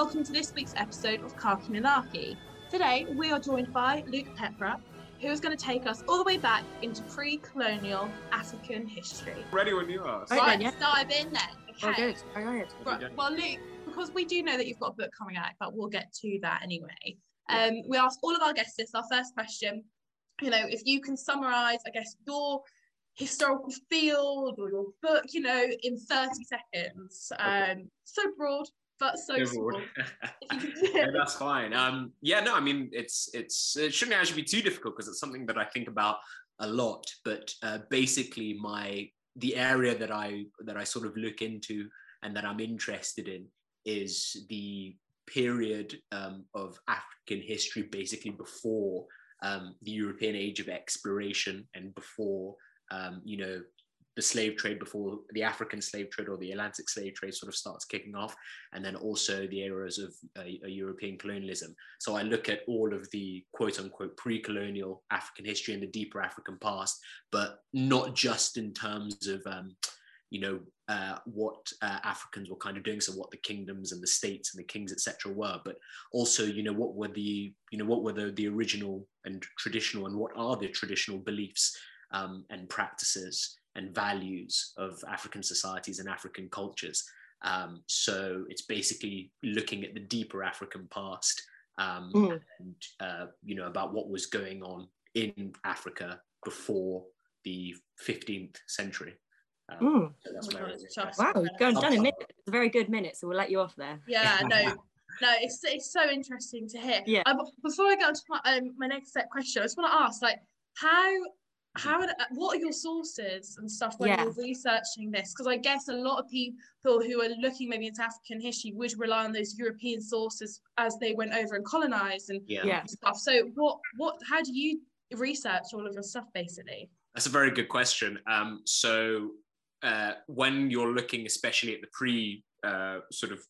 welcome to this week's episode of Khaki Monarchy. Today, we are joined by Luke Pepera, who is going to take us all the way back into pre colonial African history. Ready when you are. Right, yeah. let's dive in then. Oh, Okay. good. All right. Right, well, Luke, because we do know that you've got a book coming out, but we'll get to that anyway. Um, we ask all of our guests this. Our first question, you know, if you can summarize, I guess, your historical field or your book, you know, in 30 seconds. Um, so broad, but so Good small. lord. If you can- Yeah, that's fine. Um, yeah, no, I mean it's it's it shouldn't actually be too difficult because it's something that I think about a lot. But uh, basically, my the area that I that I sort of look into and that I'm interested in is the period um, of African history, basically before um, the European age of exploration and before um, you know the slave trade, before the African slave trade or the Atlantic slave trade sort of starts kicking off and then also the eras of uh, European colonialism. So I look at all of the quote unquote pre colonial African history and the deeper African past, but not just in terms of, um, you know, uh, what uh, Africans were kind of doing, so what the kingdoms and the states and the kings, etc., were, but also, you know, what were the, you know, what were the, the original and traditional, and what are the traditional beliefs um, and practices and values of African societies and African cultures. Um, so it's basically looking at the deeper African past um, Mm. and uh, you know about what was going on in Africa before the 15th century. Um, Mm. so that's Oh my my God, area it's of just- interest. Wow, you've gone done a minute. It's a very good minute, so we'll let you off there. yeah, no, no, it's it's so interesting to hear. Yeah. But before I go on to my, um, my next set question, I just want to ask, like, how how are- what are your sources and stuff when Yeah. you're researching this? Because I guess a lot of people who are looking maybe into African history would rely on those European sources as they went over and colonized and Yeah. Yeah. stuff. So what what how do you research all of your stuff basically? That's a very good question. Um, so uh, when you're looking, especially at the pre uh, sort of,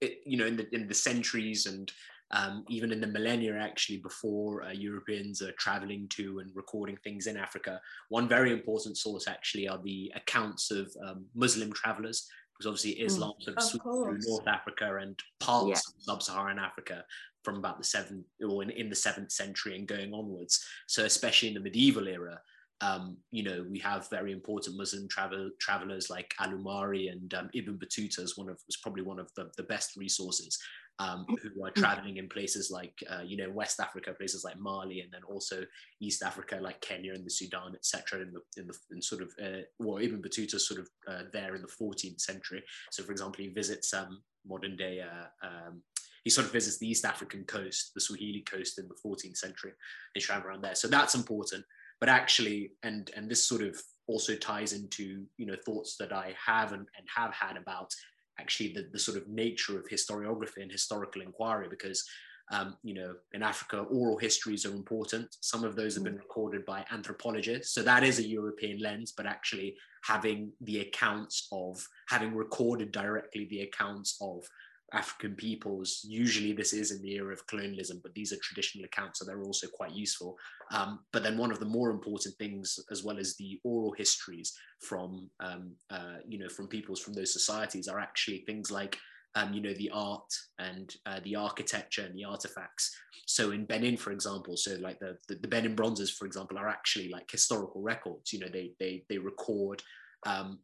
you know, in the in the centuries and um, even in the millennia, actually, before uh, Europeans are traveling to and recording things in Africa, one very important source actually are the accounts of um, Muslim travelers, because obviously Islam sort of sweeps through. North Africa and parts Yeah. of sub-Saharan Africa from about the seventh or in, in the seventh century and going onwards. So especially in the medieval era, um, you know, we have very important Muslim travel travelers like Al-Umari and um, Ibn Battuta is one of was probably one of the, the best resources um, who are traveling in places like uh, you know West Africa, places like Mali, and then also East Africa like Kenya and the Sudan, etc. In the in the in sort of uh, well, Ibn Battuta sort of uh, there in the 14th century. So, for example, he visits um, modern day. Uh, um, he sort of visits the East African coast, the Swahili coast in the 14th century. They travel around there, so that's important but actually and and this sort of also ties into you know thoughts that i have and, and have had about actually the, the sort of nature of historiography and historical inquiry because um, you know in africa oral histories are important. Some of those have been recorded by anthropologists. So that is a european lens but actually having the accounts of having recorded directly the accounts of African peoples. Usually, this is in the era of colonialism, but these are traditional accounts, so they're also quite useful. Um, but then, one of the more important things, as well as the oral histories from, um, uh, you know, from peoples from those societies, are actually things like, um, you know, the art and uh, the architecture and the artifacts. So in Benin, for example, so like the, the the Benin bronzes, for example, are actually like historical records. You know, they they they record um,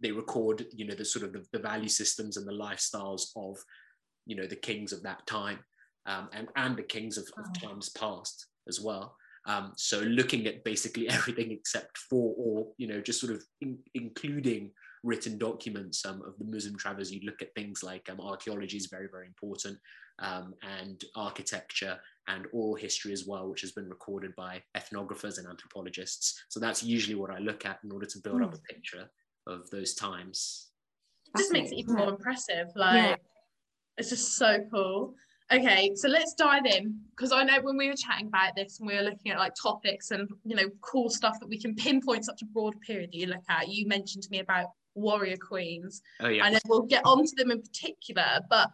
they record you know the sort of the, the value systems and the lifestyles of you know the kings of that time um, and and the kings of, of times past as well. Um, so looking at basically everything except for or you know just sort of in, including written documents um, of the muslim travelers you look at things like um, archaeology is very very important um, and architecture and oral history as well, which has been recorded by ethnographers and anthropologists. So that's usually what I look at in order to build up a picture of those times. It just makes it even more impressive. Like Yeah. it's just so cool. Okay, so let's dive in because I know when we were chatting about this and we were looking at like topics and you know cool stuff that we can pinpoint such a broad period that you look at. You mentioned to me about warrior queens, Oh yeah. and then we'll get onto them in particular. But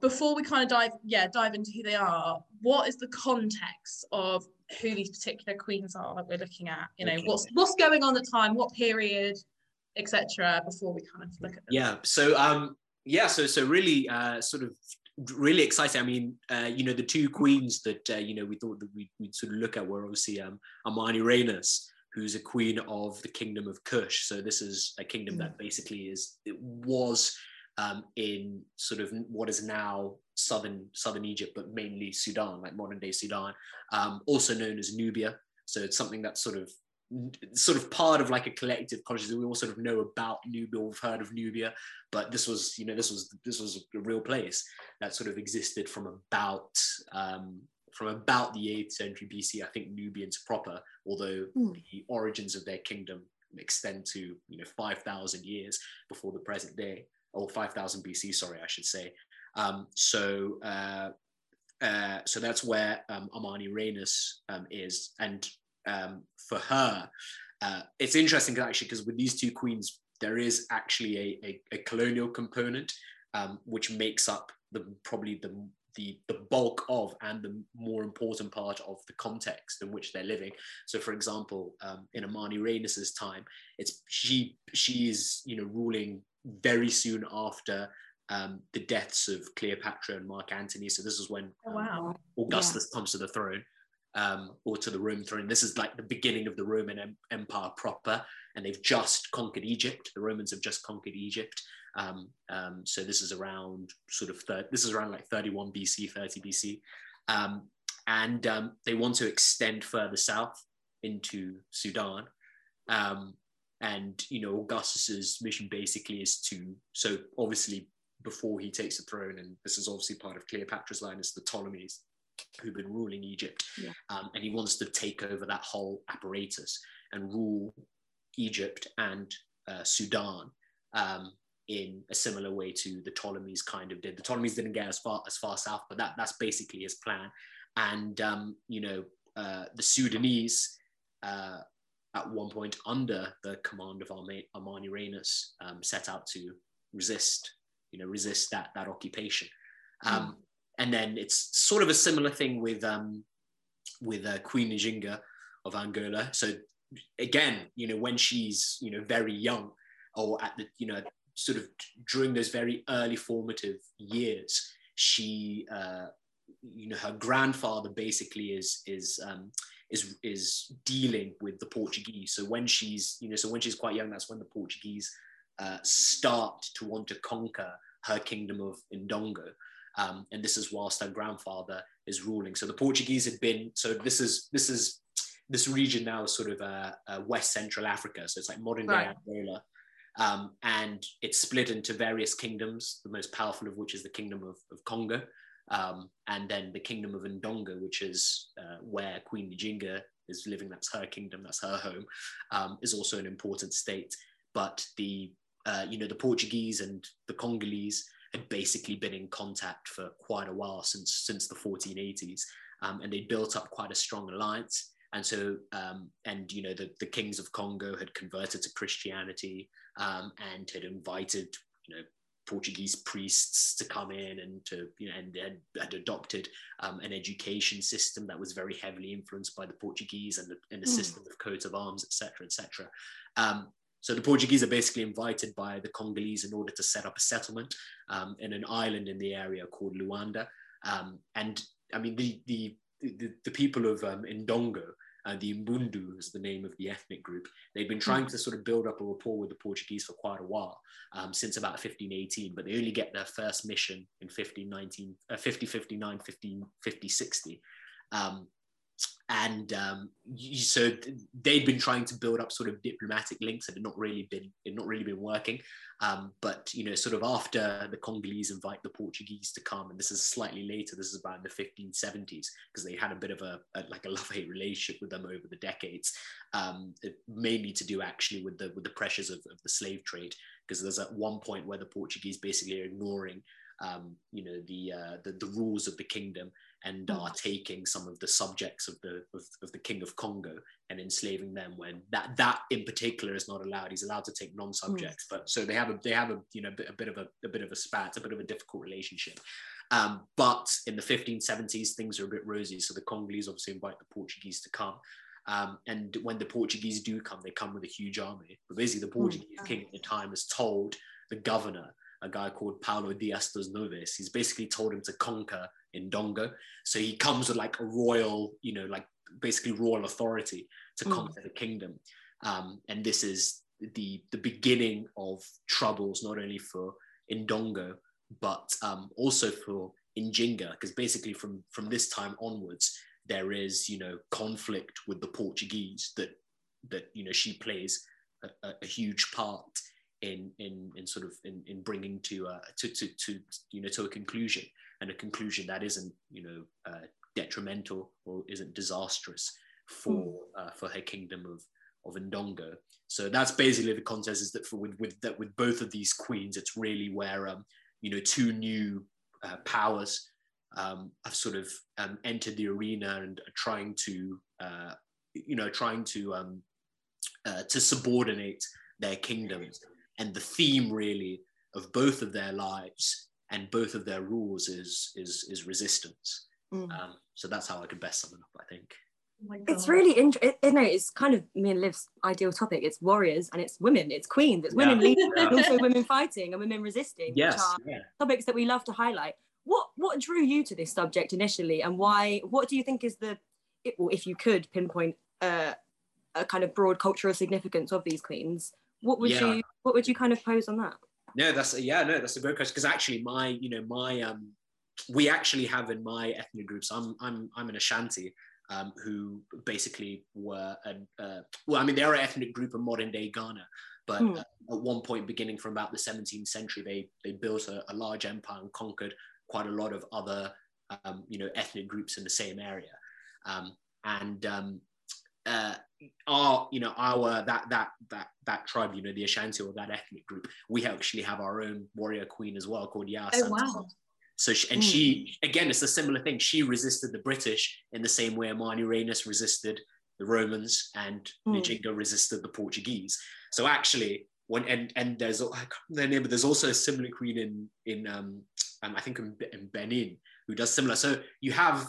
before we kind of dive, yeah, dive into who they are, what is the context of who these particular queens are that we're looking at? You know, Okay. what's what's going on at the time, what period, etc. Before we kind of look at them. Yeah. So um, yeah. So so really, uh, sort of really exciting. I mean, uh, you know, the two queens that uh, you know we thought that we, would sort of look at were obviously um, Amanirenas, who's a queen of the kingdom of Kush. So this is a kingdom mm. that basically is it was um, in sort of what is now southern southern Egypt, but mainly Sudan, like modern day Sudan, um, also known as Nubia. So it's something that's sort of sort of part of like a collective consciousness. We all sort of know about Nubia, we've heard of Nubia, but this was, you know, this was this was a real place that sort of existed from about um, from about the 8th century BC. I think Nubians proper, although mm. the origins of their kingdom extend to you know 5,000 years before the present day, or 5,000 BC. Sorry, I should say. Um, so. Uh, uh, so that's where um, Amanirenas um, is, and um, for her. Uh, it's interesting actually because with these two queens, there is actually a, a, a colonial component um, which makes up the probably the, the the bulk of and the more important part of the context in which they're living. So, for example, um, in Amanirenas's time, it's she she is you know ruling very soon after um, the deaths of Cleopatra and Mark Antony. So this is when oh, wow. Um, Augustus yeah. comes to the throne um, or to the Roman throne. This is like the beginning of the Roman em- Empire proper, and they've just conquered Egypt. The Romans have just conquered Egypt. Um, um, so this is around sort of third. This is around like 31 BC, 30 BC, um, and um, they want to extend further south into Sudan. Um, and you know, Augustus's mission basically is to so obviously before he takes the throne, and this is obviously part of Cleopatra's line, is the Ptolemies who've been ruling Egypt. Yeah. Um, and he wants to take over that whole apparatus and rule Egypt and uh, Sudan um, in a similar way to the Ptolemies kind of did. The Ptolemies didn't get as far as far south, but that that's basically his plan. And um, you know, uh, the Sudanese. Uh, at one point, under the command of Amanirenas, um, set out to resist, you know, resist that that occupation. Um, mm and then it's sort of a similar thing with um, with uh, Queen Njinga of Angola. So again, you know, when she's you know very young, or at the you know sort of during those very early formative years, she uh, you know her grandfather basically is is um, is is dealing with the Portuguese. So when she's you know so when she's quite young, that's when the Portuguese uh, start to want to conquer her kingdom of Ndongo. Um, and this is whilst her grandfather is ruling. So the Portuguese had been, so this is, this is, this region now is sort of uh, uh, West Central Africa. So it's like modern day right. Angola. Um, and it's split into various kingdoms, the most powerful of which is the kingdom of, of Congo. Um, and then the kingdom of Ndongo, which is uh, where Queen Njinga is living. That's her kingdom, that's her home, um, is also an important state. But the, uh, you know, the Portuguese and the Congolese had basically been in contact for quite a while since since the 1480s, um, and they built up quite a strong alliance. And so, um, and you know, the, the kings of Congo had converted to Christianity um, and had invited, you know, Portuguese priests to come in and to, you know, and, and had adopted um, an education system that was very heavily influenced by the Portuguese and the, and the mm. system of coats of arms, etc., etc. Um, so the Portuguese are basically invited by the Congolese in order to set up a settlement um, in an island in the area called Luanda. Um, and I mean, the, the, the, the people of um, Ndongo, uh, the Mbundu is the name of the ethnic group, they've been trying to sort of build up a rapport with the Portuguese for quite a while, um, since about 1518, but they only get their first mission in 1519, uh, 5059, 15, 5060. Um, and um, so they'd been trying to build up sort of diplomatic links that had not really been had not really been working. Um, but you know, sort of after the Congolese invite the Portuguese to come, and this is slightly later. This is about in the 1570s because they had a bit of a, a like a love hate relationship with them over the decades, um, mainly to do actually with the with the pressures of, of the slave trade. Because there's at one point where the Portuguese basically are ignoring um, you know the, uh, the, the rules of the kingdom and are taking some of the subjects of the of, of, the king of Congo and enslaving them when that that in particular is not allowed. He's allowed to take non-subjects mm. but so they have a they have a you know a bit of a, a bit of a spat a bit of a difficult relationship. Um, but in the 1570s things are a bit rosy so the Congolese obviously invite the Portuguese to come. Um, and when the Portuguese do come they come with a huge army. But basically the Portuguese mm. king at the time has told the governor a guy called Paulo Dias de Novais. He's basically told him to conquer Ndongo. So he comes with like a royal, you know, like basically royal authority to mm. conquer the kingdom. Um, and this is the the beginning of troubles not only for Ndongo but um, also for Njinga, because basically from from this time onwards there is you know conflict with the Portuguese that that you know she plays a, a huge part in in in sort of in, in bringing to, uh, to to to you know to a conclusion and a conclusion that isn't you know uh, detrimental or isn't disastrous for mm. uh, for her kingdom of of Ndongo. So that's basically the context is that for with with that with both of these queens, it's really where um, you know two new uh, powers um, have sort of um, entered the arena and are trying to uh, you know trying to um, uh, to subordinate their kingdoms. And the theme really of both of their lives and both of their rules is is is resistance. Mm. Um, so that's how I could best sum it up. I think. Oh it's really interesting. It, know, it's kind of me and Liv's ideal topic. It's warriors and it's women, it's queens, it's women yeah. leading, yeah. also women fighting and women resisting, yes. which are yeah. topics that we love to highlight. What what drew you to this subject initially, and why? What do you think is the, or if you could pinpoint uh, a kind of broad cultural significance of these queens, what would you what would you kind of pose on that? No, that's a, yeah, no, that's a great question because actually my you know my um we actually have in my ethnic groups. I'm I'm I'm an Ashanti, um, who basically were, a, uh, well, I mean, they're an ethnic group in modern day Ghana, but mm. uh, at one point, beginning from about the 17th century, they, they built a, a large empire and conquered quite a lot of other, um, you know, ethnic groups in the same area. Um, and um, uh, our, you know, our, that, that, that, that tribe, you know, the Ashanti or that ethnic group, we actually have our own warrior queen as well called Yaa Oh, wow. So she, and mm. she again, it's a similar thing. She resisted the British in the same way Amanirenas resisted the Romans and mm. Njinga resisted the Portuguese. So actually, when and and there's their name, but there's also a similar queen in in um, um I think in, in, Benin who does similar. So you have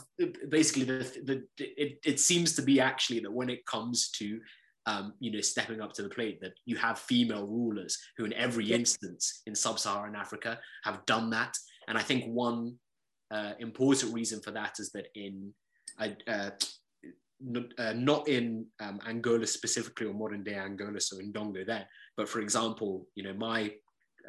basically the the it, it seems to be actually that when it comes to um, you know, stepping up to the plate, that you have female rulers who, in every instance in sub-Saharan Africa, have done that and I think one uh, important reason for that is that in uh, uh, not in um, Angola specifically or modern day Angola, so in Ndongo there, but for example, you know, my,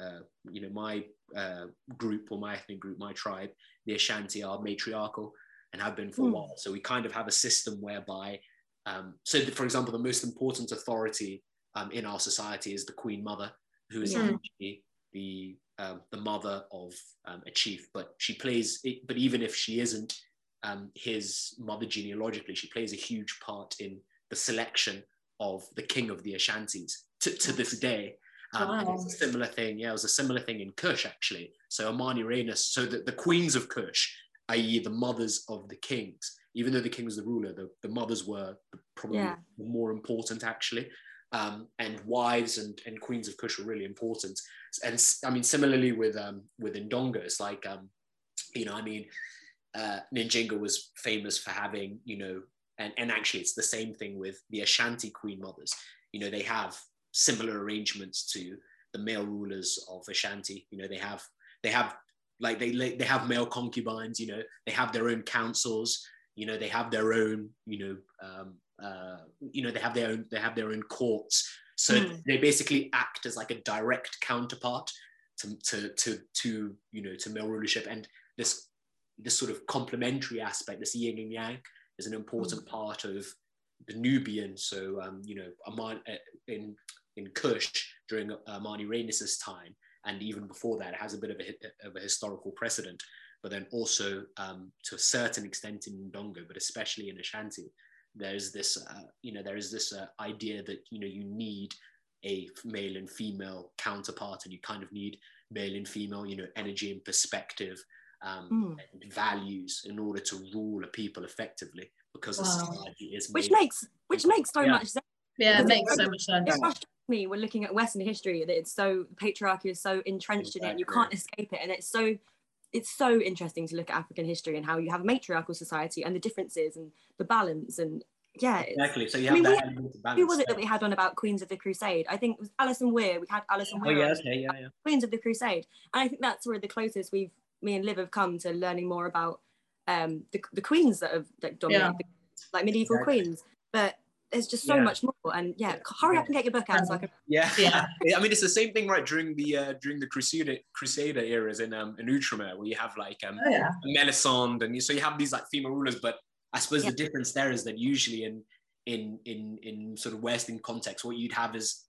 uh, you know, my uh, group or my ethnic group, my tribe, the Ashanti are matriarchal and have been for mm. a hmm. while. So we kind of have a system whereby, um, so for example, the most important authority um, in our society is the Queen Mother, who is yeah. the um, the mother of um, a chief, but she plays. But even if she isn't um, his mother genealogically, she plays a huge part in the selection of the king of the Ashantis to, to this day. Um, wow. It's a similar thing. Yeah, it was a similar thing in Kush actually. So Amani Amanirenas, so that the queens of Kush, i.e., the mothers of the kings, even though the king was the ruler, the, the mothers were probably yeah. more important actually um, and wives and, and queens of Kush were really important. And I mean, similarly with um, with Ndongo, it's like um, you know, I mean, uh, Njinga was famous for having you know, and, and actually it's the same thing with the Ashanti queen mothers. You know, they have similar arrangements to the male rulers of Ashanti. You know, they have they have like they they have male concubines. You know, they have their own councils. You know, they have their own you know um, uh, you know they have their own they have their own courts so mm. they basically act as like a direct counterpart to, to to to you know to male rulership and this this sort of complementary aspect this yin and yang is an important mm. part of the nubian so um, you know Aman, uh, in in kush during uh, Amanirenas's time and even before that it has a bit of a, of a historical precedent but then also um, to a certain extent in Ndongo, but especially in Ashanti, there's this uh, you know there is this uh, idea that you know you need a male and female counterpart and you kind of need male and female you know energy and perspective um, mm. and values in order to rule a people effectively because wow. society is which makes which makes so yeah. much sense yeah it makes so much sense me when looking at western history that it's so patriarchy is so entrenched exactly. in it you can't escape it and it's so it's so interesting to look at African history and how you have a matriarchal society and the differences and the balance and yeah, exactly. So you I mean, that we- element of balance. who was it that we had on about Queens of the Crusade? I think it was Alison Weir. We had Alison Oh Weir. Oh, yeah, okay, yeah, yeah. Queens of the Crusade, and I think that's sort of the closest we've me and Liv have come to learning more about um, the, the queens that have like dominated, the, like medieval Exactly. queens. But there's just so Yeah. much more, and yeah, hurry up and get your book out so I can. Yeah, Yeah. I mean, it's the same thing, right? During the uh, during the Crusader Crusader eras in um, in Outremer, where you have like um, Oh, yeah. Melisande, and you, so you have these like female rulers. But I suppose Yeah. the difference there is that usually in in in in sort of Western context, what you'd have is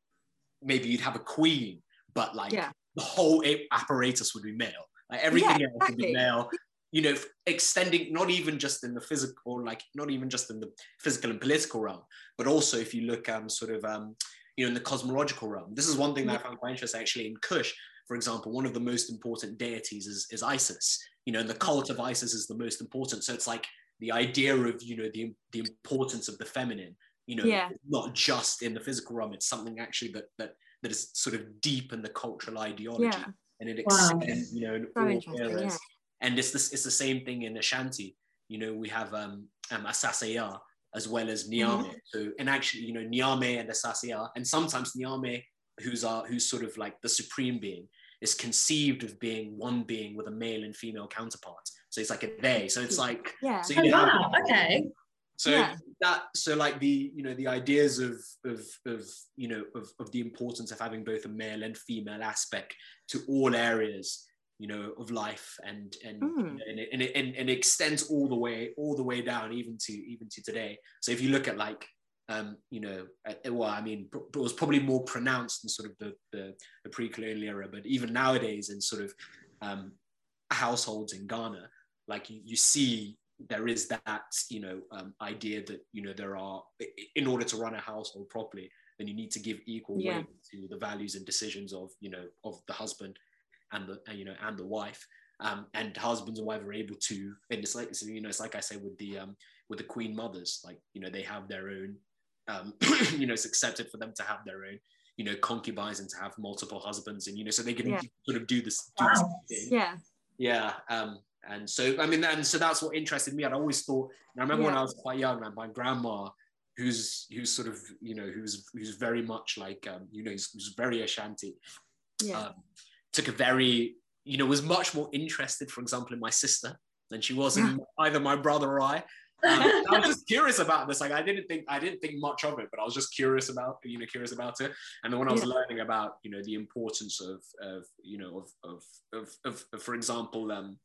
maybe you'd have a queen, but like Yeah. the whole apparatus would be male. Like everything Yeah, else would be male. You know, extending not even just in the physical, like not even just in the physical and political realm, but also if you look um sort of um you know in the cosmological realm. This is one thing that I found quite interesting actually in Kush, for example. One of the most important deities is, is Isis. You know, and the cult of Isis is the most important. So it's like the idea of you know the the importance of the feminine. You know, Yeah. not just in the physical realm. It's something actually that that that is sort of deep in the cultural ideology, Yeah. and it Wow. extends. You know, in So all eras. And it's this it's the same thing in Ashanti. You know, we have um, um Asase Yaa as well as Mm-hmm. Niame. So and actually, you know, Niame and Asase Yaa, and sometimes Niame, who's our who's sort of like the supreme being, is conceived of being one being with a male and female counterpart. So it's like a they. So it's like Yeah. so Oh, you have wow. Okay. so Yeah. that so like the you know the ideas of of of you know of, of the importance of having both a male and female aspect to all areas you know of life and and Mm. you know, and, it, and, it, and, and it extends all the way all the way down even to even to today so if you look at like um you know at, well i mean it was probably more pronounced in sort of the the, the pre-colonial era but even nowadays in sort of um households in ghana like you, you see there is that you know um, idea that you know there are in order to run a household properly then you need to give equal Yeah. weight to the values and decisions of you know of the husband and the and, you know and the wife um, and husbands and wives are able to and it's like so, you know it's like I say with the um, with the queen mothers like you know they have their own um, you know it's accepted for them to have their own you know concubines and to have multiple husbands and you know so they can Yeah. sort of do this, do this Wow. thing Yeah. yeah um and so i mean and so that's what interested me i'd always thought and i remember when i was quite young man, my grandma who's who's sort of you know who's who's very much like um you know who's, who's very ashanti Yeah. um, took a very you know was much more interested for example in my sister than she was in either my brother or i um, I was just curious about this. Like I didn't think I didn't think much of it, but I was just curious about you know curious about it. And then when I was Yeah. learning about you know the importance of of you know of of of, of, for example um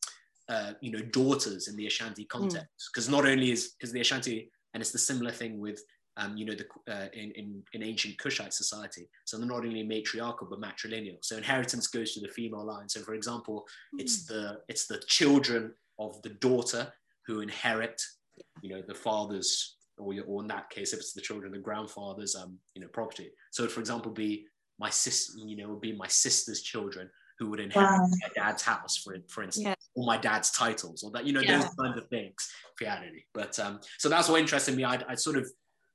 uh, you know daughters in the Ashanti context, because not only is because the Ashanti and it's the similar thing with um, you know the uh, in, in in ancient Kushite society. So they're not only matriarchal but matrilineal. So inheritance goes to the female line. So for example, it's the it's the children of the daughter who inherit you know the father's or, or in that case if it's the children the grandfather's um you know property so for example be my sister you know would be my sister's children who would inherit Wow. my dad's house for for instance Yeah. or my dad's titles or that you know Yeah. those kinds of things if you had any but um so that's what interested me I'd, I'd sort of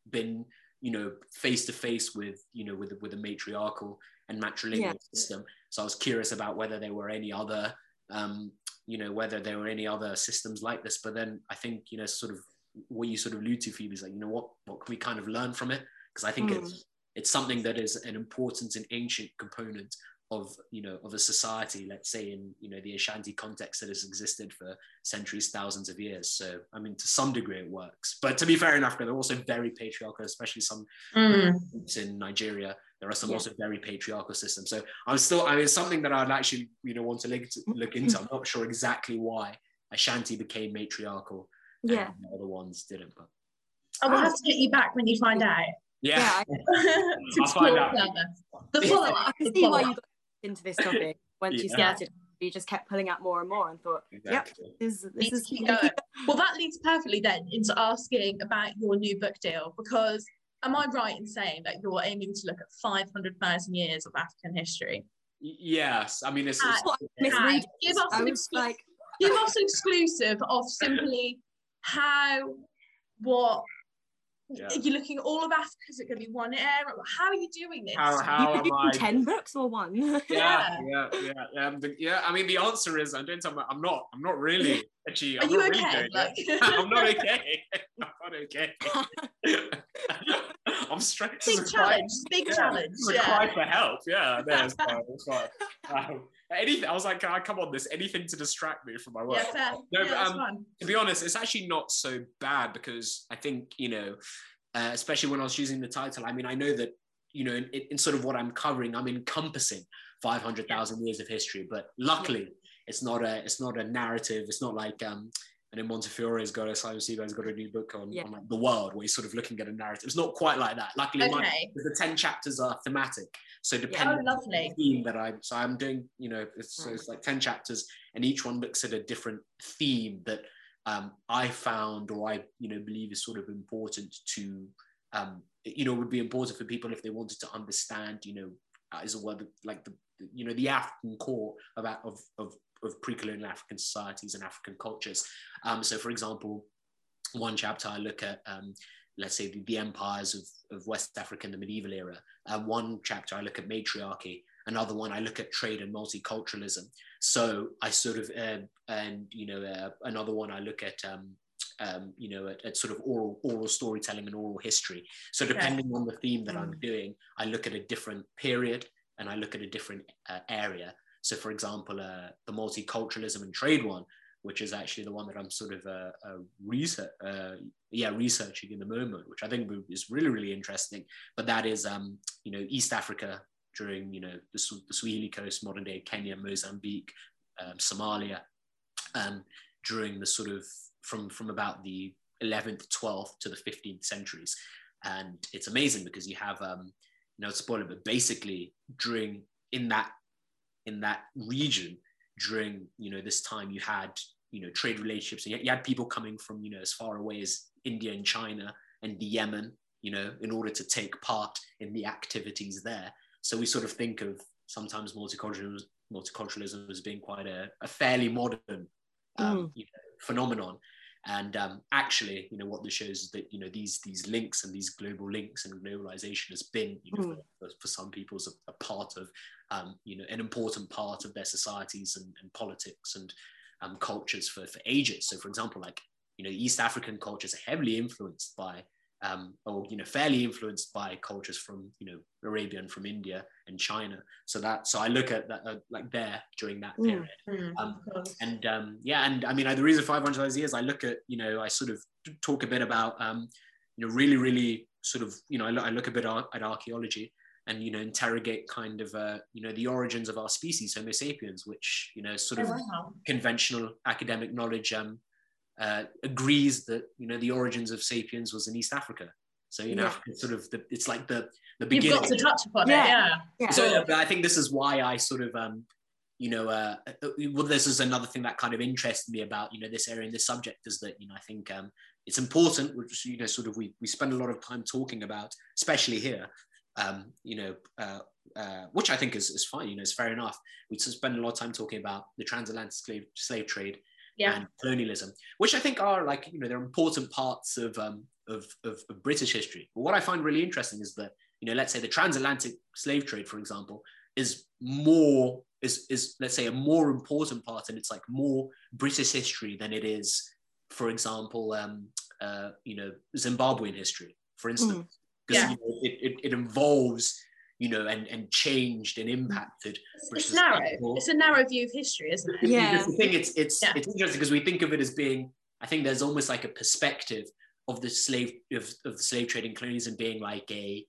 been you know face to face with you know with with a matriarchal and matrilineal Yeah. system so I was curious about whether there were any other um you know whether there were any other systems like this but then i think you know sort of what you sort of allude to phoebe is like you know what what can we kind of learn from it because i think Mm. it's it's something that is an important and ancient component of you know of a society let's say in you know the ashanti context that has existed for centuries thousands of years so i mean to some degree it works but to be fair in africa they're also very patriarchal especially some Mm. groups in Nigeria. There are some Yeah. also very patriarchal systems. So I'm still, I mean, it's something that I'd actually, you know, want to look, look into. I'm not sure exactly why Ashanti became matriarchal Yeah. and the other ones didn't. But I will have to get you back when you find out. yeah, Yeah. I, to I'll find explore out. further. The follow up. I can see why you got into this topic once you started. You just kept pulling out more and more and thought, yep, this, this Needs is keep going. Well, that leads perfectly then into asking about your new book deal because am I right in saying that you're aiming to look at 500,000 years of African history? Yes, I mean, it's, it's misread. Give us an exclu- like, give us an exclusive of simply how, what, Yeah. Are looking at all of Africa? Is it going to be one area? How are you doing this? How, how am you I? ten books or one? Yeah, yeah, yeah. Um, the, yeah, I mean, the answer is I'm doing something. I'm not. I'm not really. Actually, I'm you not okay? Really doing it. Like- I'm not okay. I'm not okay. I'm stressed. big challenge, big Yeah, challenge. It's a Yeah. cry for help. Yeah, there's fine. It's fine. Um, anything. I was like, "Ah, come on, this anything to distract me from my work. Yeah, fair. No, yeah, but, um, to be honest, it's actually not so bad because I think, you know, uh, especially when I was choosing the title, I mean, I know that, you know, in, in sort of what I'm covering, I'm encompassing 500,000 years of history, but luckily it's not a, it's not a narrative. It's not like, um, and then Montefiore's got a, Simon Sebag's got a new book on, Yeah. on like the world where he's sort of looking at a narrative. It's not quite like that. Luckily, mine, Okay. the 10 chapters are thematic. So Oh, depending on the theme that I'm, so I'm doing, you know, it's, so it's like 10 chapters and each one looks at a different theme that um, I found or I, you know, believe is sort of important to, um, you know, would be important for people if they wanted to understand, you know, as a word like the, you know, the African core of, of, of, of pre-colonial African societies and African cultures. Um, so for example, one chapter I look at, um, let's say the, the empires of, of West Africa in the medieval era. Um, one chapter I look at matriarchy, another one I look at trade and multiculturalism. So I sort of, uh, and you know, uh, another one I look at, um, um, you know, at, at, sort of oral oral storytelling and oral history. So depending on the theme that I'm doing, I look at a different period and I look at a different uh, area. So, for example, uh, the multiculturalism and trade one, which is actually the one that I'm sort of uh, uh, research, uh, yeah, researching in the moment, which I think is really, really interesting. But that is, um, you know, East Africa during, you know, the, the Swahili coast, modern day Kenya, Mozambique, um, Somalia, um, during the sort of from from about the 11th, 12th to the 15th centuries, and it's amazing because you have, um, you know, spoiler, but basically during in that in that region during you know this time you had you know trade relationships. And you had people coming from you know as far away as india and china and the yemen you know in order to take part in the activities there. So we sort of think of sometimes multiculturalism multiculturalism as being quite a, a fairly modern um, Mm. you know, phenomenon and um, actually you know what this shows is that you know these these links and these global links and globalization has been you know, Mm. for, for some people is a, a part of um, you know, an important part of their societies and, and politics and um, cultures for, for ages. So, for example, like you know, East African cultures are heavily influenced by, um, or you know, fairly influenced by cultures from you know Arabia and from India and China. So that, so I look at that uh, like there during that Mm. period. Mm, Um. And um, yeah, and I mean, I, the reason 500 years, I look at, you know, I sort of talk a bit about, um, you know, really, really sort of, you know, I look, I look a bit at, at archaeology and, you know, interrogate kind of, uh, you know, the origins of our species, Homo sapiens, which, you know, sort Oh, of wow. conventional academic knowledge um, uh, agrees that, you know, the origins of sapiens was in East Africa. So, you know, Yeah. Africa sort of, the, it's like the, the beginning. You've beginning. got to touch upon Yeah. it, yeah. Yeah. So but I think this is why I sort of, um, you know, uh, uh, well, this is another thing that kind of interests me about, you know, this area and this subject is that, you know, I think um, it's important, which, you know, sort of we, we spend a lot of time talking about, especially here, um, you know, uh, uh, which I think is, is fine, you know, it's fair enough. We spend a lot of time talking about the transatlantic slave, slave trade Yeah. and colonialism, which I think are like, you know, they're important parts of, um, of, of, of British history. But what I find really interesting is that, you know, let's say the transatlantic slave trade, for example, is more, is, is let's say a more important part and it's like more British history than it is, for example, um, uh, you know, Zimbabwean history, for instance. Because Yeah. you know, it, it, it involves, you know, and, and changed and impacted It's, Which it's is narrow. helpful. It's a narrow view of history, isn't it? Yeah. Here's the thing, it's it's Yeah. it's interesting because we think of it as being, I think there's almost like a perspective of the slave of, of the slave trade and colonialism being like a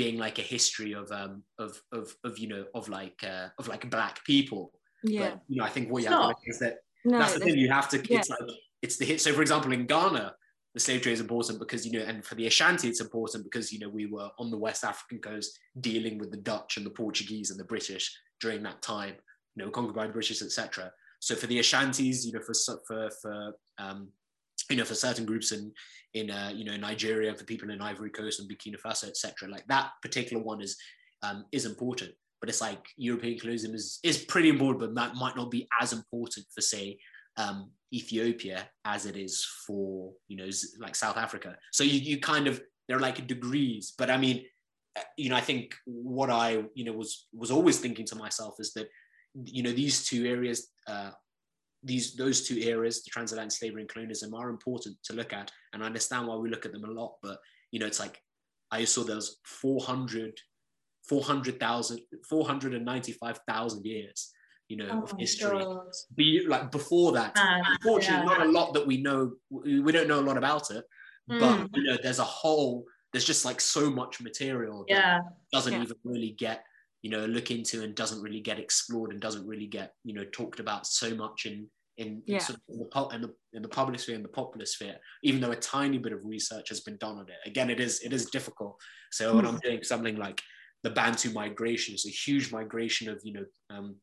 being like a history of um of of, of you know of like uh, of like black people. Yeah. But you know, I think what you have to not. is that No, that's the thing you have to yeah. it's like it's the hit so for example in ghana the slave trade is important because you know and for the ashanti it's important because you know we were on the west african coast dealing with the dutch and the portuguese and the british during that time you know conquered by the british etc so for the ashantis you know for for for um you know for certain groups in in uh, you know nigeria for people in ivory coast and burkina faso etc like that particular one is um is important. But it's like european colonialism is is pretty important but that might not be as important for say um, Ethiopia as it is for you know like South Africa. So you you kind of they're like degrees, but I mean, uh, you know, I think what I you know was was always thinking to myself is that you know these two areas. Uh, these those two areas, the transatlantic slavery and colonialism, are important to look at, and I understand why we look at them a lot. But you know, it's like I saw there's 400, 400,000, 495,000 years you know, oh of history. Be like before that. unfortunately, yeah. not a lot that we know. We don't know a lot about it, mm. but you know, there's a whole. There's just like so much material that yeah. doesn't yeah. even really get you know look into and doesn't really get explored and doesn't really get you know talked about so much in in, yeah. sort of in, the, in the in the public sphere and the popular sphere even though a tiny bit of research has been done on it again it is it is difficult so when i'm doing something like the bantu migration it's a huge migration of you know um,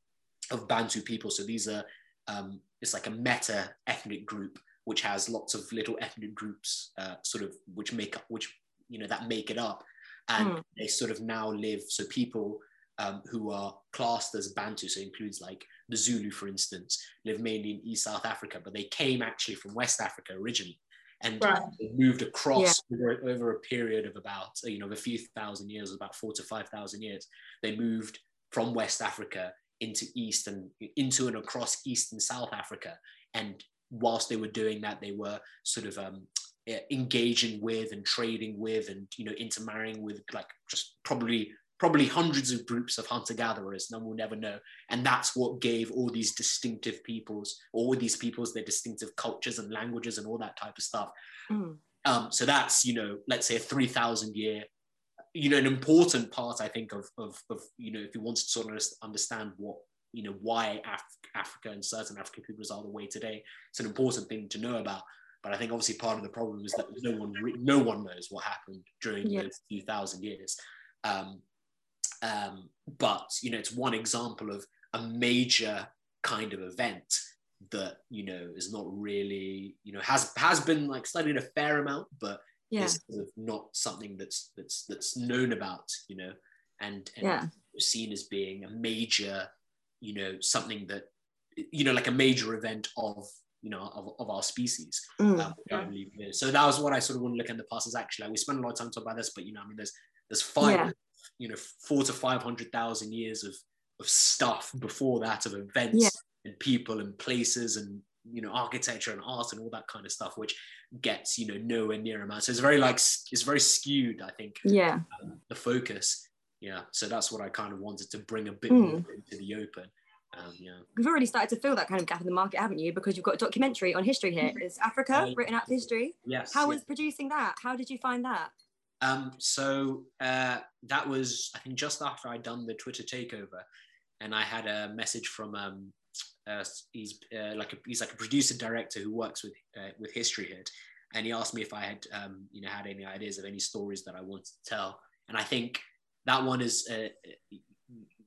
of Bantu people. So these are, um, it's like a meta ethnic group, which has lots of little ethnic groups, uh, sort of, which make up, which, you know, that make it up. And mm. they sort of now live, so people um, who are classed as Bantu, so includes like the Zulu, for instance, live mainly in East South Africa, but they came actually from West Africa originally and right. moved across yeah. over, over, a period of about you know a few thousand years, about four to five thousand years. They moved from West Africa into East and into and across East and South Africa. And whilst they were doing that, they were sort of um, engaging with and trading with and you know intermarrying with like just probably probably hundreds of groups of hunter gatherers no one will never know and that's what gave all these distinctive peoples all these peoples their distinctive cultures and languages and all that type of stuff mm. um, so that's you know let's say a 3000 year you know, an important part, I think, of, of, of you know, if you want to sort of understand what, you know, why Af- Africa and certain African peoples are the way today, it's an important thing to know about. But I think obviously part of the problem is that no one, re- no one knows what happened during yeah. those few thousand years. Um, um, but you know, it's one example of a major kind of event that you know is not really you know has has been like studied a fair amount, but yeah. is sort of not something that's that's that's known about, you know, and, and yeah. seen as being a major, you know, something that you know, like a major event of you know of, of our species. Mm. Um, yeah. So that was what I sort of want to look in the past. Is actually like, we spend a lot of time talking about this, but you know, I mean, there's there's five, you know, four to five hundred thousand years of of stuff before that of events and people and places and you know architecture and art and all that kind of stuff which gets you know nowhere near amount so it's very like it's very skewed i think yeah um, the focus yeah so that's what i kind of wanted to bring a bit mm. more into the open um, yeah. We've already started to fill that kind of gap in the market, haven't you? Because you've got a documentary on history here. Is Africa uh, written out history? Yes. How was producing that? How did you find that? Um, so uh, that was, I think, just after I'd done the Twitter takeover, and I had a message from um, uh, he's uh, like a, he's like a producer director who works with uh, with History Hit, and he asked me if I had um, you know had any ideas of any stories that I wanted to tell, and I think that one is uh,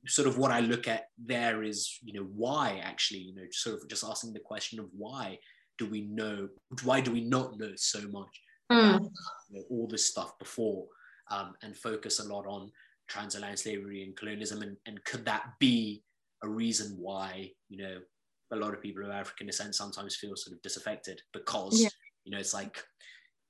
sort of what I look at there is you know why actually you know sort of just asking the question of why do we know why do we not know so much mm. about, you know, all this stuff before um, and focus a lot on transatlantic slavery and colonialism and, and could that be a reason why you know a lot of people of African descent sometimes feel sort of disaffected because yeah. you know it's like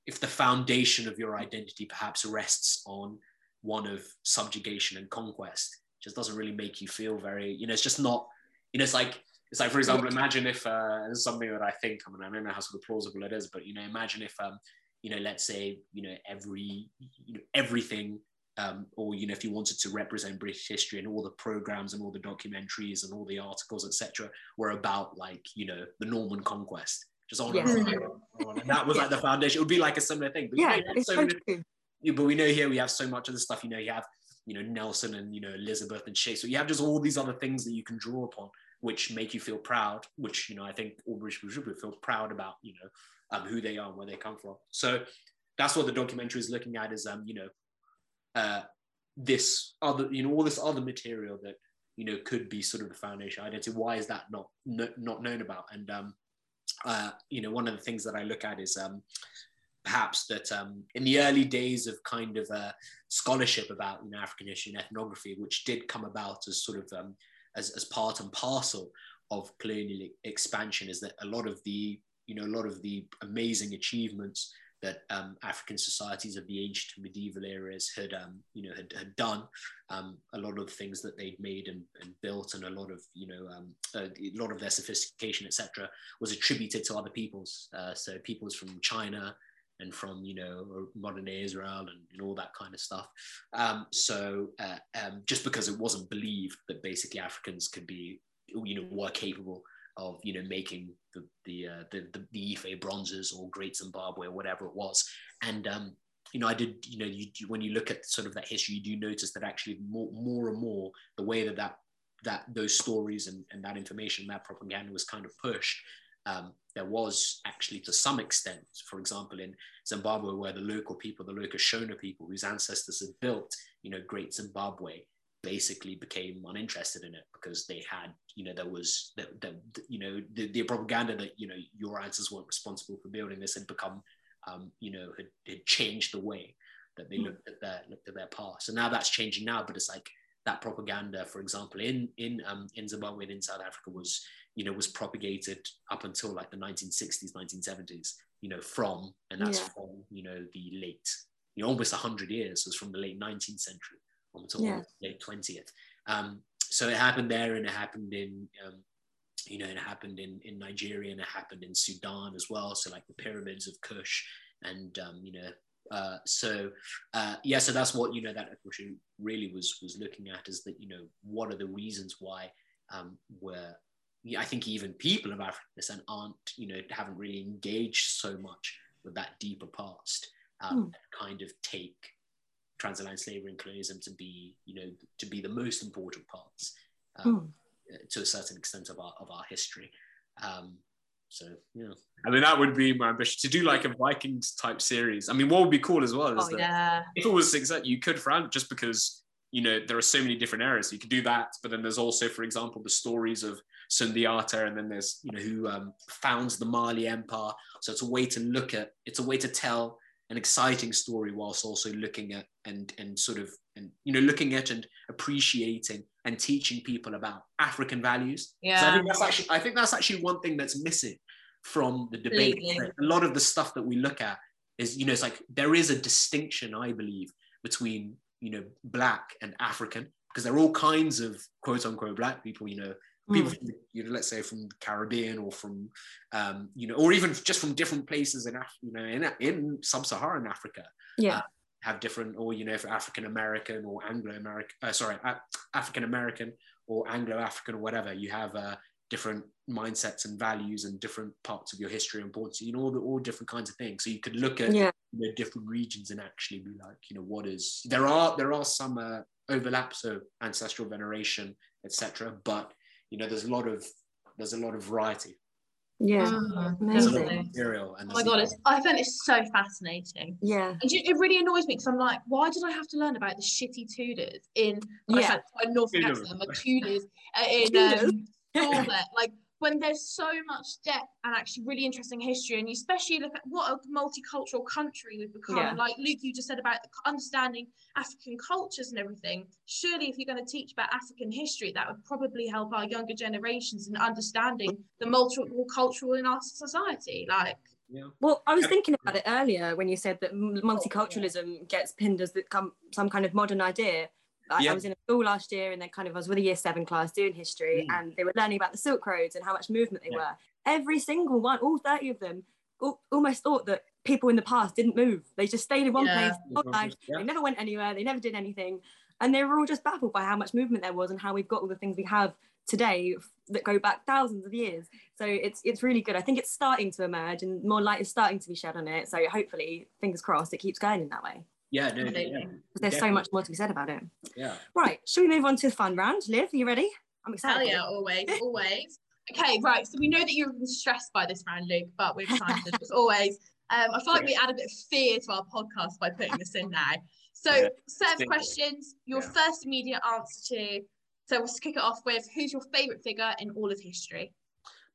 if the foundation of your identity perhaps rests on one of subjugation and conquest just doesn't really make you feel very you know it's just not you know it's like it's like for example imagine if uh something that i think i mean i don't know how sort of plausible it is but you know imagine if um you know let's say you know every you know everything um, or you know if you wanted to represent British history and all the programs and all the documentaries and all the articles etc were about like you know the Norman conquest just on yeah. and on and that was like the foundation. It would be like a similar thing but yeah you know, it's so, true. but we know here we have so much of the stuff. You know you have you know Nelson and you know Elizabeth and Shakespeare. You have just all these other things that you can draw upon which make you feel proud which you know I think all British people should feel proud about you know um, who they are and where they come from. So that's what the documentary is looking at is um you know uh, this other, you know, all this other material that you know could be sort of the foundation identity. Why is that not not known about? And um, uh, you know, one of the things that I look at is um, perhaps that um, in the early days of kind of uh, scholarship about you know African history and ethnography, which did come about as sort of um, as, as part and parcel of colonial expansion is that a lot of the you know a lot of the amazing achievements that um, African societies of the ancient medieval eras had, um, you know, had, had done. Um, a lot of things that they'd made and, and built, and a lot of, you know, um, a, a, lot of their sophistication, etc., was attributed to other peoples. Uh, so peoples from China and from, you know, modern Israel and, and all that kind of stuff. Um, so uh, um, just because it wasn't believed that basically Africans could be, you know, were capable of you know making the the uh, the, the, the Ife bronzes or Great Zimbabwe or whatever it was, and um, you know I did you know you, when you look at sort of that history, you do notice that actually more more and more the way that that that those stories and, and that information that propaganda was kind of pushed um, there was actually to some extent, for example, in Zimbabwe, where the local people, the local Shona people whose ancestors had built, you know, Great Zimbabwe, basically became uninterested in it because they had, you know, there was, the, the, you know, the, the propaganda that, you know, your answers weren't responsible for building this had become, um, you know, had, had changed the way that they hmm. looked at their looked at their past. And now that's changing now, but it's like that propaganda, for example, in in um, in Zimbabwe and in South Africa was, you know, was propagated up until like the 1960s, 1970s, you know, from and that's yeah. from you know the late, you know, almost 100 years was from the late 19th century until yeah. late 20th. Um, so it happened there and it happened in, um, you know, it happened in, in Nigeria and it happened in Sudan as well. So like the pyramids of Kush and, um, you know, uh, so uh, yeah, so that's what, you know, that question really was, was looking at is that, you know, what are the reasons why um, we're, I think even people of African descent aren't, you know, haven't really engaged so much with that deeper past um, mm. kind of take transatlantic slavery and colonialism to be, you know, to be the most important parts um, mm. to a certain extent of our of our history. Um, so yeah, I mean that would be my ambition to do like a Vikings type series. I mean, what would be cool as well is oh, that yeah. if it was success, you could fran just because you know there are so many different areas. You could do that, but then there's also, for example, the stories of Sundiata, and then there's you know who um, founds the Mali Empire. So it's a way to look at, it's a way to tell an exciting story whilst also looking at and and sort of and you know looking at and appreciating and teaching people about African values. Yeah. So I think that's actually I think that's actually one thing that's missing from the debate. A lot of the stuff that we look at is you know it's like there is a distinction I believe between you know black and African because there are all kinds of quote unquote black people you know people mm. from the, you know let's say from the caribbean or from um, you know or even just from different places in Af- you know in, in sub-saharan africa yeah uh, have different or you know for african american or anglo american uh, sorry uh, african american or anglo african or whatever you have uh, different mindsets and values and different parts of your history and importance you know all the all different kinds of things so you could look at yeah. you know, different regions and actually be like you know what is there are there are some uh, overlaps of ancestral veneration etc but you know there's a lot of there's a lot of variety. Yeah. Mm, amazing. material and oh my god it's, i find it so fascinating. Yeah. And it really annoys me because i'm like why did i have to learn about the shitty tudors in yeah. north accent, the tudors uh, in um, like when there's so much depth and actually really interesting history, and you especially look at what a multicultural country we've become. Yeah. Like Luke, you just said about understanding African cultures and everything. Surely, if you're going to teach about African history, that would probably help our younger generations in understanding the multicultural in our society. Like, yeah. Well, I was thinking about it earlier when you said that oh, multiculturalism gets pinned as the, some kind of modern idea. I, I was in a school last year and then kind of I was with a year seven class doing history mm. and they were learning about the Silk Roads and how much movement they yeah. were. Every single one, all 30 of them, all, almost thought that people in the past didn't move. They just stayed in one yeah. place. Yeah. They never went anywhere. They never did anything. And they were all just baffled by how much movement there was and how we've got all the things we have today that go back thousands of years. So it's it's really good. I think it's starting to emerge and more light is starting to be shed on it. So hopefully, fingers crossed, it keeps going in that way. Yeah, no, yeah, there's so much more to be said about it. Yeah. Right. Should we move on to the fun round? Liv, are you ready? I'm excited. Hell yeah, always, always. Okay, right. So we know that you're stressed by this round, Luke, but we're excited as always. Um, I feel like we add a bit of fear to our podcast by putting this in now. So, yeah, set of questions, your yeah. first immediate answer to. So, let's kick it off with who's your favourite figure in all of history?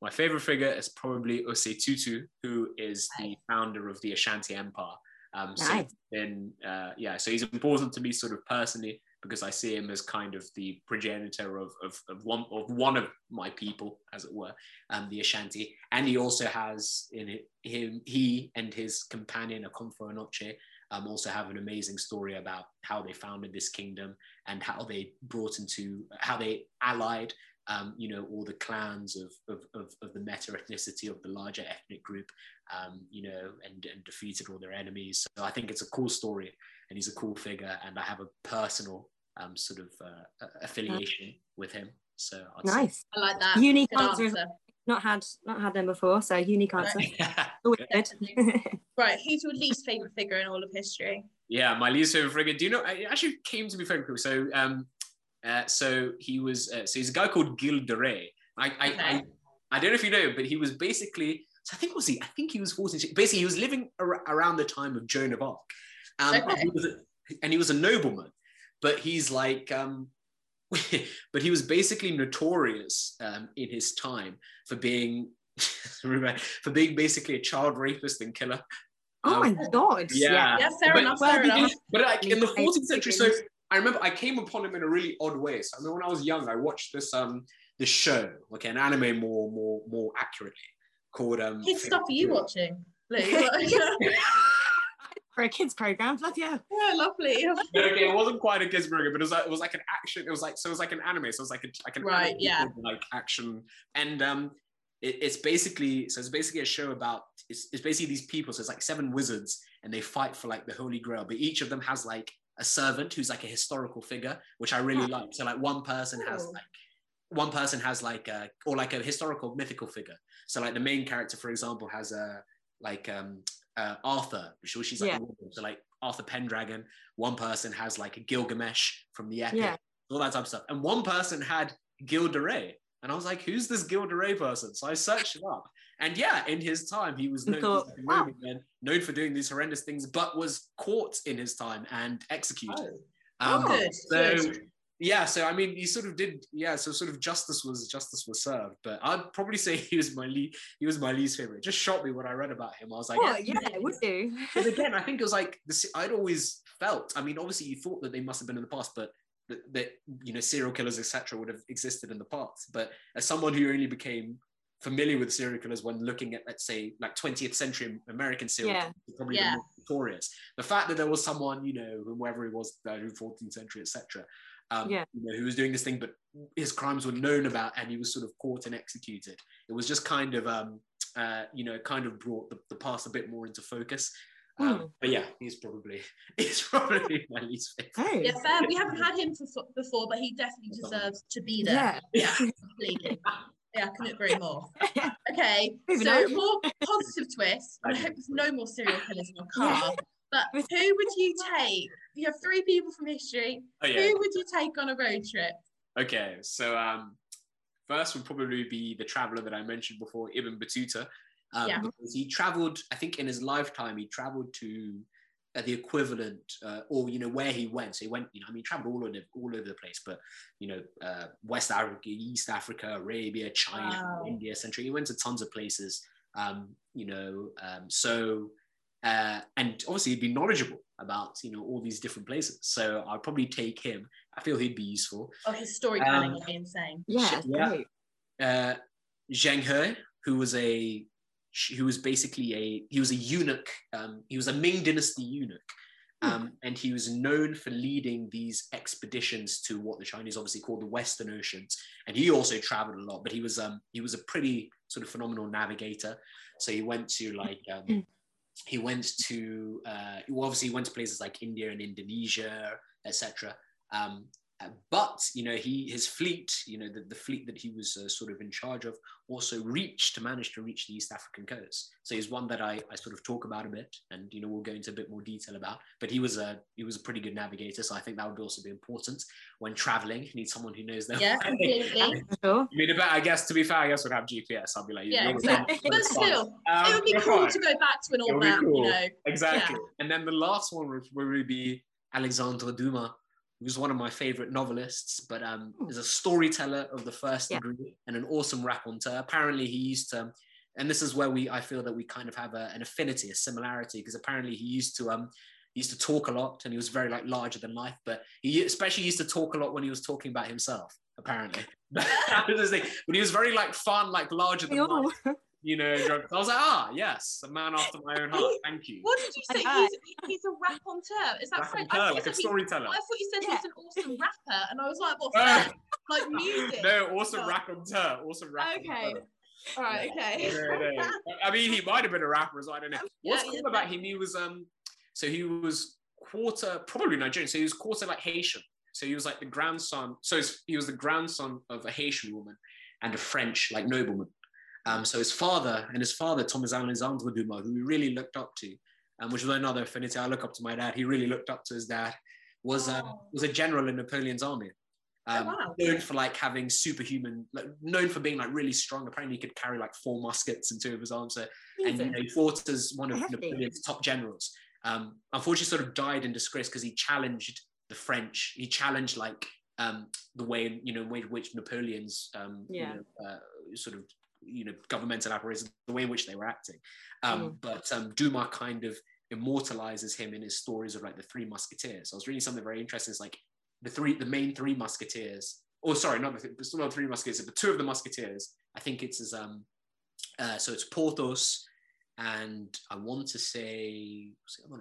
My favourite figure is probably Osei Tutu, who is the founder of the Ashanti Empire. Um, so nice. then, uh, yeah, so he's important to me sort of personally because I see him as kind of the progenitor of, of, of one of one of my people, as it were, um, the Ashanti. And he also has in it, him he and his companion Okomfo Anokye um, also have an amazing story about how they founded this kingdom and how they brought into how they allied um, you know, all the clans of, of, of, of, the meta ethnicity of the larger ethnic group, um, you know, and, and defeated all their enemies. So I think it's a cool story and he's a cool figure. And I have a personal um, sort of uh, affiliation with him. So I'd nice. Say. I like that. Unique answer. answer. Not had not had them before, so unique answer. Always good. right, who's your least favorite figure in all of history? Yeah, my least favorite figure. Do you know? It actually came to me very cool. So um, uh, so he was, uh, so he's a guy called Gilles de Rais. I, I, okay. I, I, don't know if you know, but he was basically, so I think was he, I think he was 14, basically he was living ar- around the time of Joan of Arc. Um, okay. and, he was a, and he was a nobleman, but he's like, um, but he was basically notorious um, in his time for being, for being basically a child rapist and killer. Oh my um, god! Yeah, yeah, fair but, enough. Fair enough. But like in the 14th century, so I remember I came upon him in a really odd way. So I remember when I was young, I watched this um this show, like an anime more more more accurately called um. What stuff are you watching, For a kids program, bloody yeah. Yeah, lovely. okay, it wasn't quite a kids program, but it was like it was like an action. It was like so it was like an anime. So it was like a like an right, yeah, like action and um. It, it's basically so it's basically a show about it's, it's basically these people so it's like seven wizards and they fight for like the holy grail but each of them has like a servant who's like a historical figure, which I really like. So like one person has like one person has like a or like a historical mythical figure. So like the main character, for example, has a like um uh, Arthur, which she's like yeah. so like Arthur Pendragon. One person has like a Gilgamesh from the epic, yeah. all that type of stuff. And one person had Gilles de Rais. And I was like, who's this Gilles de Rais person? So I searched it up. And yeah, in his time, he was known, thought, wow. known for doing these horrendous things, but was caught in his time and executed. Oh, um, good. So good. Yeah, so I mean, he sort of did. Yeah, so sort of justice was justice was served. But I'd probably say he was my least. He was my least favorite. It just shocked me when I read about him. I was like, oh, yeah, yeah, would do. but again, I think it was like this. I'd always felt. I mean, obviously, you thought that they must have been in the past, but that, that you know serial killers etc would have existed in the past but as someone who only became familiar with serial killers when looking at let's say like 20th century American serial yeah. killers, probably yeah. the notorious. The fact that there was someone, you know, whoever he was, uh, 14th century, etc., um, yeah. you know, who was doing this thing, but his crimes were known about and he was sort of caught and executed. It was just kind of, um, uh, you know, kind of brought the, the past a bit more into focus. Um, hmm. But yeah, he's probably he's probably my least favorite. Hey. Yeah, fair. We haven't had him for, before, but he definitely deserves to be there. Yeah, yeah completely. Yeah, I couldn't agree more. Okay, so more positive twist. I hope there's no more serial killers in your car. But who would you take? You have three people from history. Oh, yeah. Who would you take on a road trip? Okay, so um, first would probably be the traveler that I mentioned before, Ibn Battuta. Um, yeah. Because he traveled, I think in his lifetime, he traveled to uh, the equivalent, uh, or you know where he went. So he went, you know, I mean, he traveled all over all over the place, but you know, uh, West Africa, East Africa, Arabia, China, wow. India, Central. He went to tons of places. Um, you know, um, so uh, and obviously he'd be knowledgeable about you know all these different places. So I'd probably take him. I feel he'd be useful. Oh, his storytelling um, would be insane. Yeah, yeah. Uh, Zheng He, who was a who was basically a he was a eunuch. Um, he was a Ming Dynasty eunuch, hmm. um, and he was known for leading these expeditions to what the Chinese obviously call the Western Oceans. And he also traveled a lot, but he was um, he was a pretty sort of phenomenal navigator. So he went to like um, hmm. He went to uh, obviously he went to places like India and Indonesia, etc. Um, but you know he his fleet you know the, the fleet that he was uh, sort of in charge of also reached to manage to reach the east african coast. So he's one that I, I sort of talk about a bit and you know we'll go into a bit more detail about but he was a he was a pretty good navigator. So i think that would also be important when traveling. You need someone who knows their yeah completely i mean i guess to be fair i guess we'd have gps i'll be like yeah exactly. but still um, it would be cool fine. to go back to an old map cool. you know exactly. Yeah. and then the last one would, would be alexandre dumas who's one of my favorite novelists, but um, hmm. is a storyteller of the first yeah. degree and an awesome raconteur. Apparently, he used to, and this is where we I feel that we kind of have a, an affinity, a similarity, because apparently he used to um, he used to talk a lot and he was very like larger than life, but he especially used to talk a lot when he was talking about himself, apparently. that was his thing. But he was very like fun, like larger than life. You know, I was like, ah, yes, a man after my own heart. Thank you. What did you say? He's, he's a raconteur. Is that French? I like a storyteller. I thought you said yeah. he's an awesome rapper, and I was like, what? Like music? No, awesome oh. raconteur. Awesome raconteur. Okay. All right. Okay. no, no. I mean, he might have been a rapper, so I don't know. What's yeah, cool yeah, about him? He was um, so he was quarter, probably Nigerian. So he was quarter like Haitian. So he was like the grandson. So he was the grandson of a Haitian woman and a French like nobleman. Um, so his father and his father, Thomas Alexandre Dumas, who he really looked up to, um, which was another affinity. I look up to my dad. He really looked up to his dad. Was um, oh. was a general in Napoleon's army. Oh, um, oh, wow. known for like having superhuman, like, known for being like really strong. Apparently, he could carry like four muskets in two of his arms. So, and you know, he fought as one of Napoleon's top generals. Um, unfortunately, sort of died in disgrace because he challenged the French. He challenged like um, the way you know way which Napoleon's um, yeah. you know, uh, sort of you know governmental apparatus, the way in which they were acting. Um, mm. But um, Dumas kind of immortalizes him in his stories of like the Three Musketeers. So I was reading something very interesting. It's like the three, the main three Musketeers. Oh, sorry, not the not three Musketeers, but two of the Musketeers. I think it's as um, uh, so it's Porthos and I want to say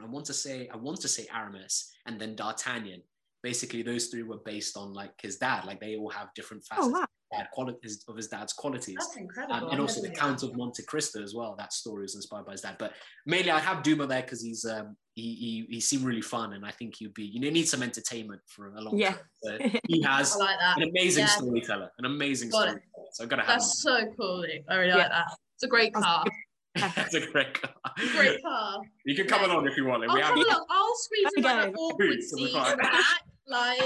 I want to say I want to say Aramis and then D'Artagnan. Basically, those three were based on like his dad. Like they all have different oh, facets. Oh, wow dad qualities of his dad's qualities. That's incredible. Um, and also the Count of Monte Cristo as well. That story is inspired by his dad. But mainly I have Dumas there because he's um, he, he he seemed really fun and I think he'd be you know need some entertainment for a long yeah. time. But he has like an amazing yeah. storyteller, an amazing storyteller. So I've got to have That's so cool. I really yeah. like that. It's a great car. That's a great car. Great car. You can come along if you want. Like, I'll, come along. I'll squeeze in like an awkward seat in the back like,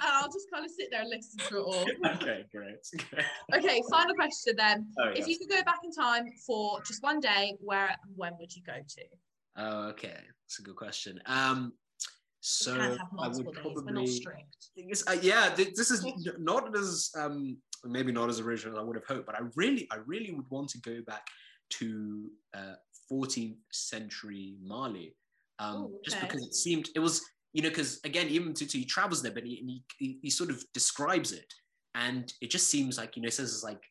I'll just kind of sit there and listen to it all. Okay, great. great. Okay, final question then. Oh, if you could go back in time for just one day, where and when would you go to? Oh, okay, that's a good question. Um, so I would probably. Uh, yeah, this is not as um, maybe not as original as I would have hoped, but I really, I really would want to go back to uh, 14th century Mali, um, Ooh, okay. just because it seemed it was you know, because again, Ibn Battuta, he travels there, but he, he, he sort of describes it. And it just seems like, you know, it says it's like,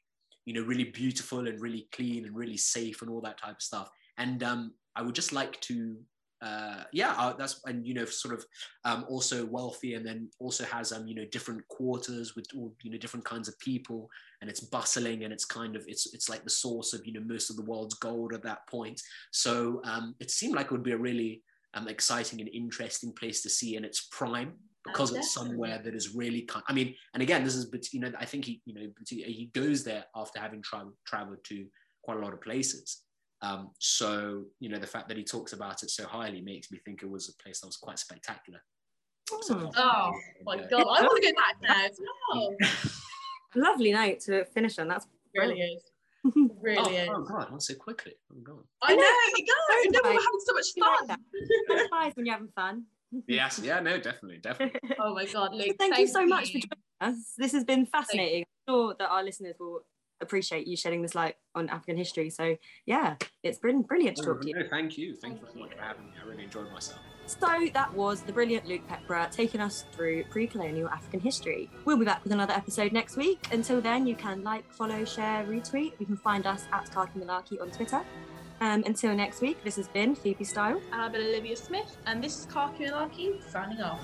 you know, really beautiful and really clean and really safe and all that type of stuff. And um, I would just like to, uh, yeah, uh, that's, and, you know, sort of um, also wealthy and then also has, um, you know, different quarters with all, you know, different kinds of people and it's bustling and it's kind of, it's, it's like the source of, you know, most of the world's gold at that point. So um, it seemed like it would be a really, um, exciting and interesting place to see in its prime because oh, it's somewhere that is really kind I mean and again this is but you know I think he you know he goes there after having traveled traveled to quite a lot of places. Um, so you know the fact that he talks about it so highly makes me think it was a place that was quite spectacular. So, oh my god I want to go back there as well. Lovely night to finish on that's really is Oh, really oh, is. Oh god, not so quickly. I'm gone. I know, it goes. No, we're having so much fun. It's nice when you're having fun. yes, yeah, no, definitely, definitely. oh my god, Luke. Thank, thank you so you. much for joining us. This has been fascinating. I'm sure that our listeners will appreciate you shedding this light on African history. So yeah, it's been brilliant to talk oh, to you. No, thank you. Thank, thank you so much for having me. I really enjoyed myself. So that was the brilliant Luke Pepera taking us through pre-colonial African history. We'll be back with another episode next week. Until then, you can like, follow, share, retweet. You can find us at Khaki Malarkey on Twitter. Um, until next week, this has been Phoebe Style. And I've been Olivia Smith, and this is Khaki Malarkey signing off.